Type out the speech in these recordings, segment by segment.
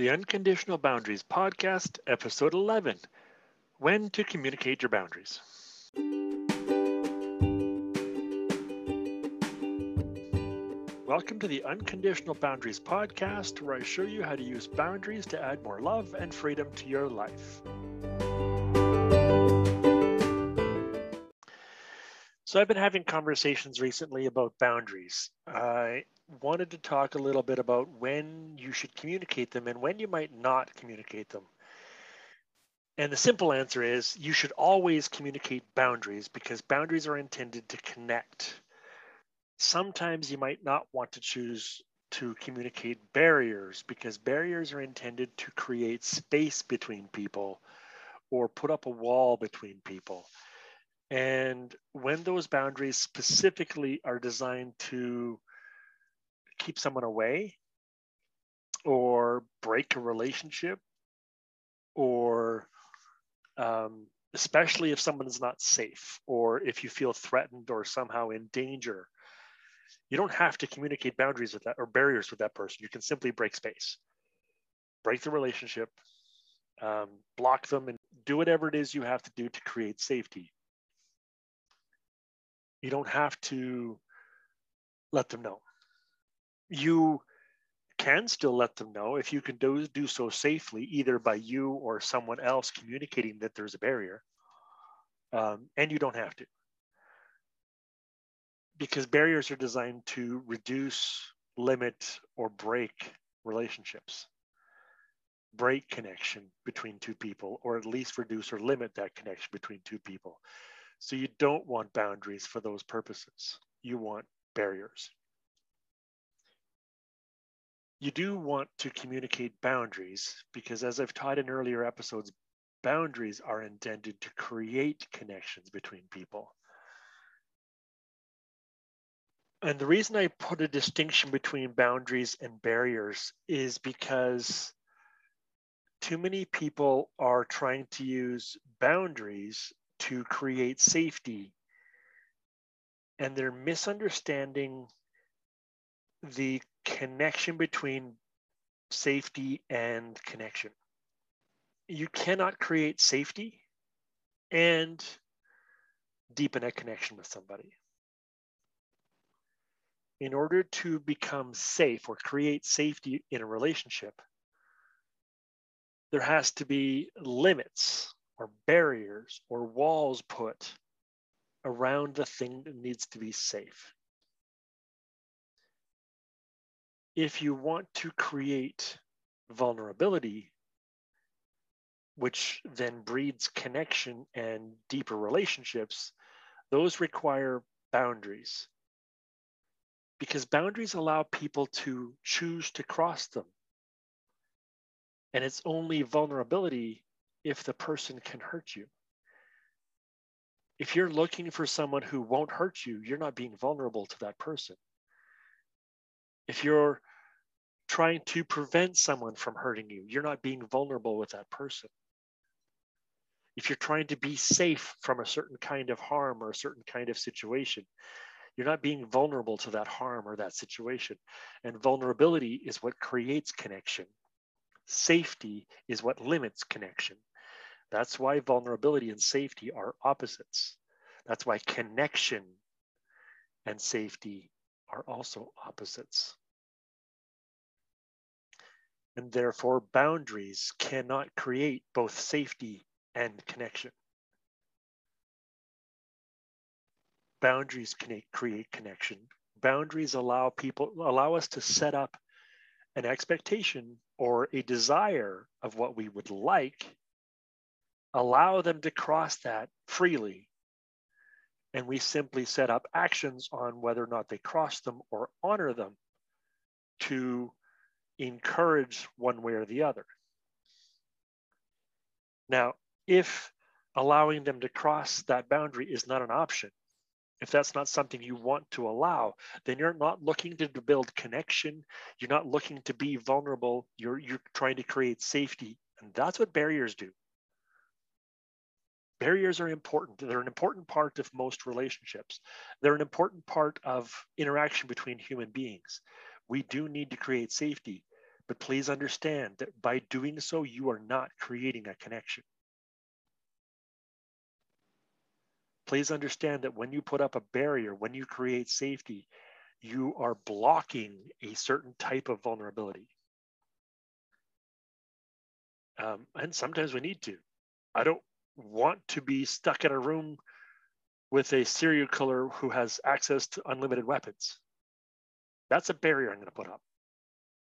The Unconditional Boundaries Podcast, Episode 11 When to Communicate Your Boundaries. Welcome to the Unconditional Boundaries Podcast, where I show you how to use boundaries to add more love and freedom to your life. So, I've been having conversations recently about boundaries. I wanted to talk a little bit about when you should communicate them and when you might not communicate them. And the simple answer is you should always communicate boundaries because boundaries are intended to connect. Sometimes you might not want to choose to communicate barriers because barriers are intended to create space between people or put up a wall between people. And when those boundaries specifically are designed to keep someone away or break a relationship or um, especially if someone is not safe or if you feel threatened or somehow in danger you don't have to communicate boundaries with that or barriers with that person. You can simply break space break the relationship um, block them and do whatever it is you have to do to create safety you don't have to let them know you can still let them know if you can do, do so safely, either by you or someone else communicating that there's a barrier. Um, and you don't have to. Because barriers are designed to reduce, limit, or break relationships, break connection between two people, or at least reduce or limit that connection between two people. So you don't want boundaries for those purposes. You want barriers you do want to communicate boundaries because, as I've taught in earlier episodes, boundaries are intended to create connections between people. And the reason I put a distinction between boundaries and barriers is because too many people are trying to use boundaries to create safety and they're misunderstanding the connection between safety and connection. You cannot create safety and deepen a connection with somebody. In order to become safe or create safety in a relationship, there has to be limits or barriers or walls put around the thing that needs to be safe if you want to create vulnerability, which then breeds connection and deeper relationships, those require boundaries. Because boundaries allow people to choose to cross them. And it's only vulnerability if the person can hurt you. If you're looking for someone who won't hurt you, you're not being vulnerable to that person if you're trying to prevent someone from hurting you, you're not being vulnerable with that person. If you're trying to be safe from a certain kind of harm or a certain kind of situation, you're not being vulnerable to that harm or that situation. And vulnerability is what creates connection. Safety is what limits connection. That's why vulnerability and safety are opposites. That's why connection and safety are also opposites and therefore boundaries cannot create both safety and connection. Boundaries can create connection. Boundaries allow people allow us to set up an expectation or a desire of what we would like, allow them to cross that freely, and we simply set up actions on whether or not they cross them or honor them to encourage one way or the other. Now, if allowing them to cross that boundary is not an option, if that's not something you want to allow, then you're not looking to build connection. You're not looking to be vulnerable. You're, you're trying to create safety. And that's what barriers do. Barriers are important. They're an important part of most relationships. They're an important part of interaction between human beings. We do need to create safety But please understand that by doing so, you are not creating a connection. Please understand that when you put up a barrier, when you create safety, you are blocking a certain type of vulnerability. Um, and sometimes we need to. I don't want to be stuck in a room with a serial killer who has access to unlimited weapons. That's a barrier I'm going to put up.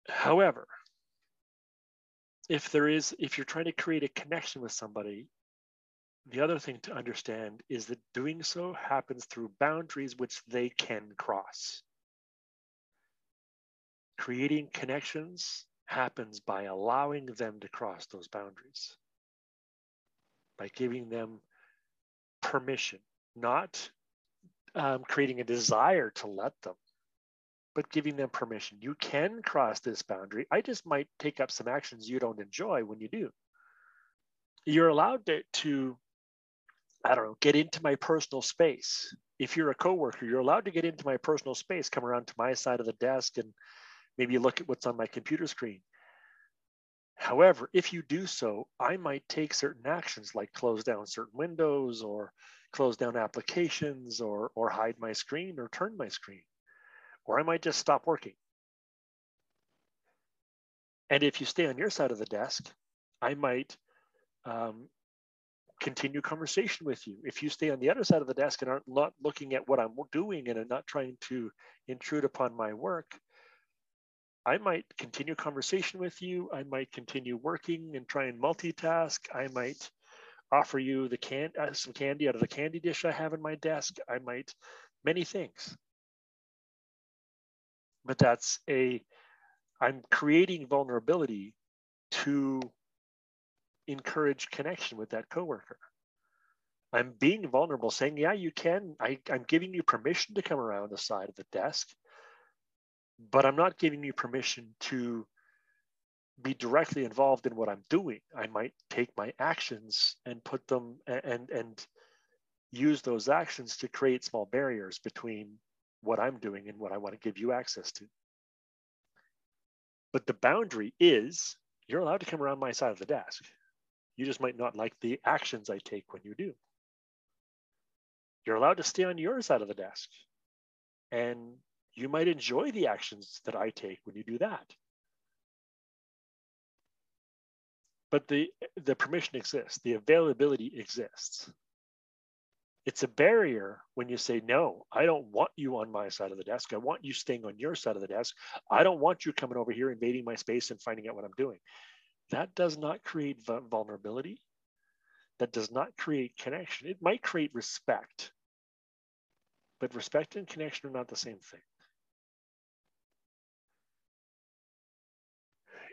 However, if there is, if you're trying to create a connection with somebody, the other thing to understand is that doing so happens through boundaries which they can cross. Creating connections happens by allowing them to cross those boundaries, by giving them permission, not um, creating a desire to let them, but giving them permission. You can cross this boundary. I just might take up some actions you don't enjoy when you do. You're allowed to, to I don't know, get into my personal space. If you're a coworker, you're allowed to get into my personal space, come around to my side of the desk and maybe look at what's on my computer screen. However, if you do so, I might take certain actions like close down certain windows or close down applications or, or hide my screen or turn my screen. Or I might just stop working. And if you stay on your side of the desk, I might um, continue conversation with you. If you stay on the other side of the desk and aren't not looking at what I'm doing and are not trying to intrude upon my work, I might continue conversation with you. I might continue working and try and multitask. I might offer you the can uh, some candy out of the candy dish I have in my desk. I might many things. But that's a I'm creating vulnerability to encourage connection with that coworker. I'm being vulnerable, saying, yeah, you can. I, I'm giving you permission to come around the side of the desk, but I'm not giving you permission to be directly involved in what I'm doing. I might take my actions and put them and and use those actions to create small barriers between what I'm doing and what I want to give you access to. But the boundary is you're allowed to come around my side of the desk. You just might not like the actions I take when you do. You're allowed to stay on your side of the desk. And you might enjoy the actions that I take when you do that. But the, the permission exists, the availability exists. It's a barrier when you say, no, I don't want you on my side of the desk. I want you staying on your side of the desk. I don't want you coming over here, invading my space and finding out what I'm doing. That does not create vulnerability. That does not create connection. It might create respect, but respect and connection are not the same thing.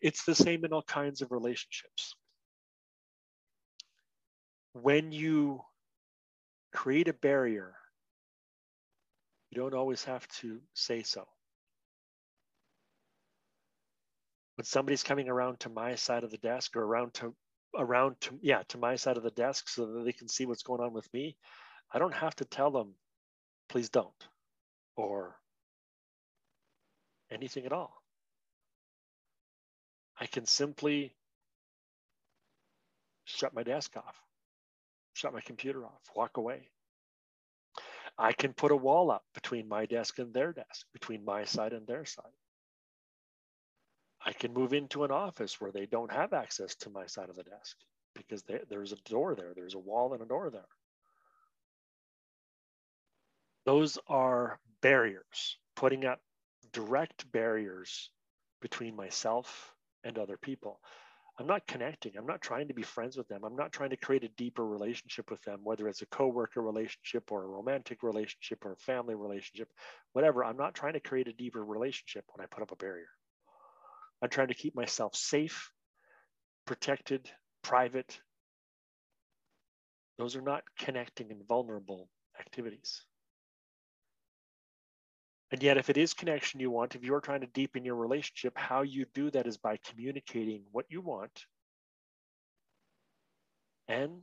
It's the same in all kinds of relationships. When you create a barrier, you don't always have to say so. when somebody's coming around to my side of the desk or around to around to yeah to my side of the desk so that they can see what's going on with me i don't have to tell them please don't or anything at all i can simply shut my desk off shut my computer off walk away i can put a wall up between my desk and their desk between my side and their side I can move into an office where they don't have access to my side of the desk because they, there's a door there, there's a wall and a door there. Those are barriers, putting up direct barriers between myself and other people. I'm not connecting. I'm not trying to be friends with them. I'm not trying to create a deeper relationship with them, whether it's a coworker relationship or a romantic relationship or a family relationship, whatever. I'm not trying to create a deeper relationship when I put up a barrier. I'm trying to keep myself safe, protected, private. Those are not connecting and vulnerable activities. And yet, if it is connection you want, if you're trying to deepen your relationship, how you do that is by communicating what you want and,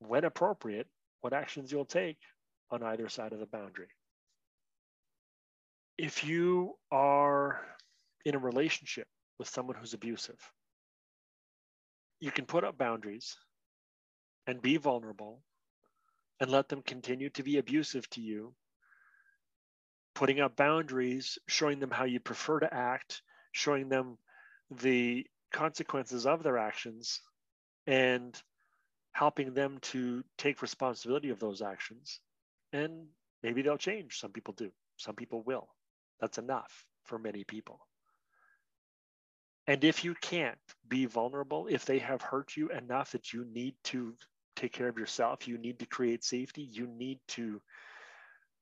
when appropriate, what actions you'll take on either side of the boundary. If you are in a relationship with someone who's abusive. You can put up boundaries and be vulnerable and let them continue to be abusive to you. Putting up boundaries, showing them how you prefer to act, showing them the consequences of their actions, and helping them to take responsibility of those actions. And maybe they'll change. Some people do, some people will. That's enough for many people. And if you can't be vulnerable, if they have hurt you enough that you need to take care of yourself, you need to create safety, you need to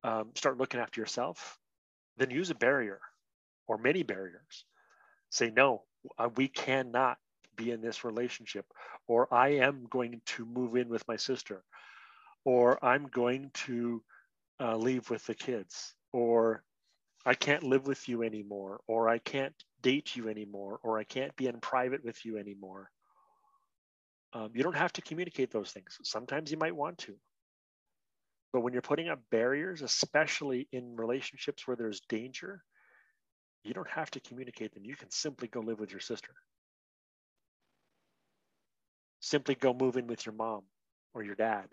um, start looking after yourself, then use a barrier or many barriers. Say, no, uh, we cannot be in this relationship, or I am going to move in with my sister, or I'm going to uh, leave with the kids, or I can't live with you anymore, or I can't date you anymore, or I can't be in private with you anymore. Um, you don't have to communicate those things. Sometimes you might want to. But when you're putting up barriers, especially in relationships where there's danger, you don't have to communicate them. You can simply go live with your sister. Simply go move in with your mom or your dad.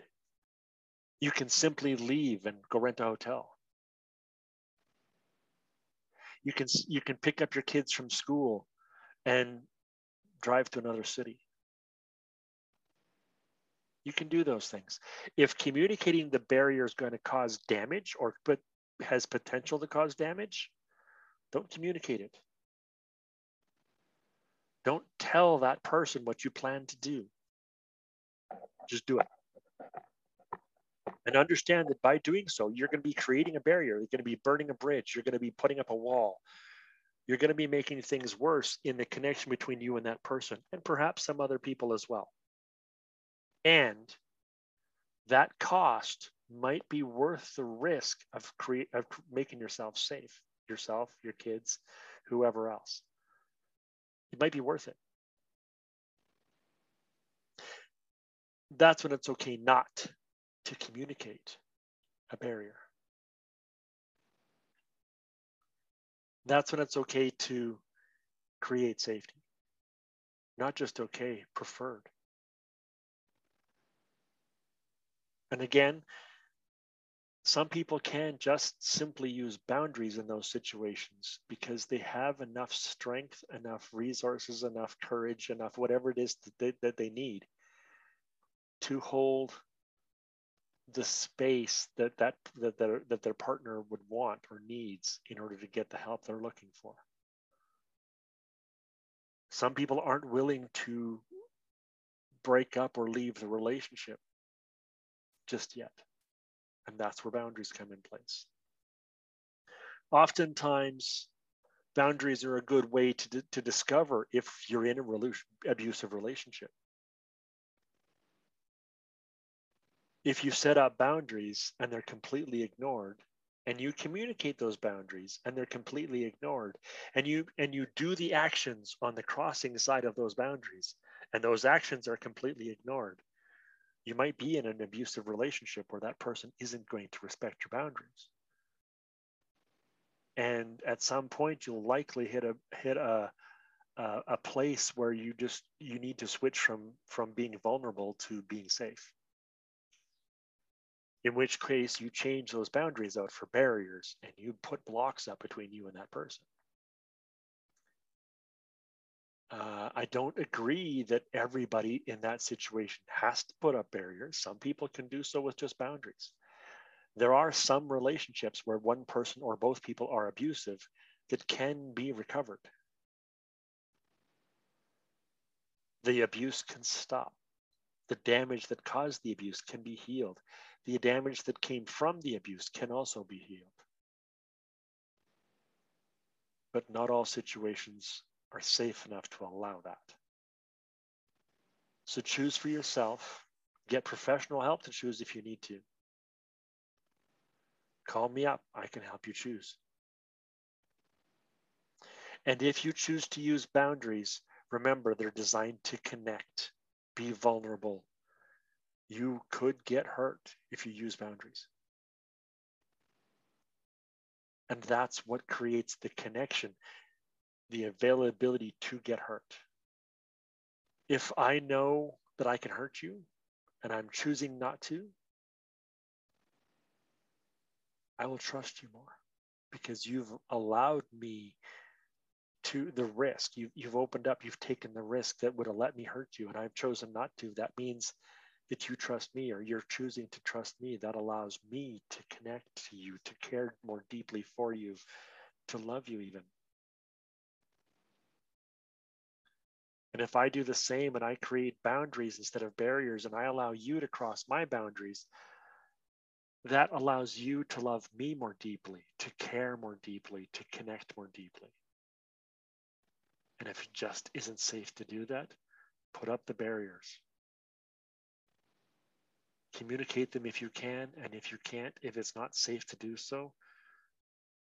You can simply leave and go rent a hotel. You can you can pick up your kids from school and drive to another city. You can do those things. If communicating the barrier is going to cause damage or but has potential to cause damage, don't communicate it. Don't tell that person what you plan to do. Just do it. And understand that by doing so, you're going to be creating a barrier. You're going to be burning a bridge. You're going to be putting up a wall. You're going to be making things worse in the connection between you and that person, and perhaps some other people as well. And that cost might be worth the risk of create of making yourself safe, yourself, your kids, whoever else. It might be worth it. That's when it's okay not to communicate a barrier. That's when it's okay to create safety. Not just okay, preferred. And again, some people can just simply use boundaries in those situations because they have enough strength, enough resources, enough courage, enough whatever it is that they, that they need to hold the space that that that their, that their partner would want or needs in order to get the help they're looking for. Some people aren't willing to break up or leave the relationship just yet. And that's where boundaries come in place. Oftentimes, boundaries are a good way to, to discover if you're in a relation, abusive relationship. If you set up boundaries and they're completely ignored, and you communicate those boundaries and they're completely ignored, and you and you do the actions on the crossing side of those boundaries, and those actions are completely ignored, you might be in an abusive relationship where that person isn't going to respect your boundaries. And at some point you'll likely hit a hit a a, a place where you just you need to switch from from being vulnerable to being safe. In which case you change those boundaries out for barriers and you put blocks up between you and that person uh, I don't agree that everybody in that situation has to put up barriers. Some people can do so with just boundaries. There are some relationships where one person or both people are abusive that can be recovered. The abuse can stop. The damage that caused the abuse can be healed. The damage that came from the abuse can also be healed. But not all situations are safe enough to allow that. So choose for yourself. Get professional help to choose if you need to. Call me up. I can help you choose. And if you choose to use boundaries, remember they're designed to connect, be vulnerable. You could get hurt if you use boundaries. And that's what creates the connection the availability to get hurt. If I know that I can hurt you and I'm choosing not to, I will trust you more because you've allowed me to the risk. You, you've opened up, you've taken the risk that would have let me hurt you, and I've chosen not to. That means that you trust me or you're choosing to trust me. That allows me to connect to you, to care more deeply for you, to love you even. And if I do the same and I create boundaries instead of barriers and I allow you to cross my boundaries, that allows you to love me more deeply, to care more deeply, to connect more deeply. And if it just isn't safe to do that, put up the barriers. Communicate them if you can, and if you can't, if it's not safe to do so,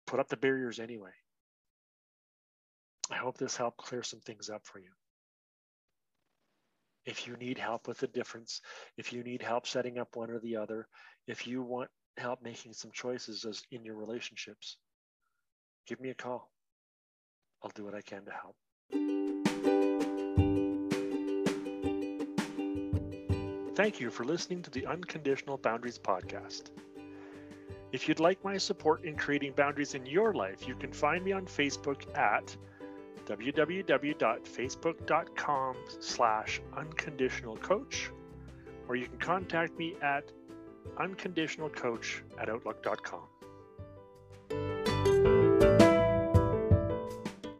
put up the barriers anyway. I hope this helped clear some things up for you. If you need help with the difference, if you need help setting up one or the other, if you want help making some choices as in your relationships, give me a call. I'll do what I can to help. Thank you for listening to the Unconditional Boundaries podcast. If you'd like my support in creating boundaries in your life, you can find me on Facebook at www.facebook.com slash unconditionalcoach, or you can contact me at unconditionalcoach at outlook.com.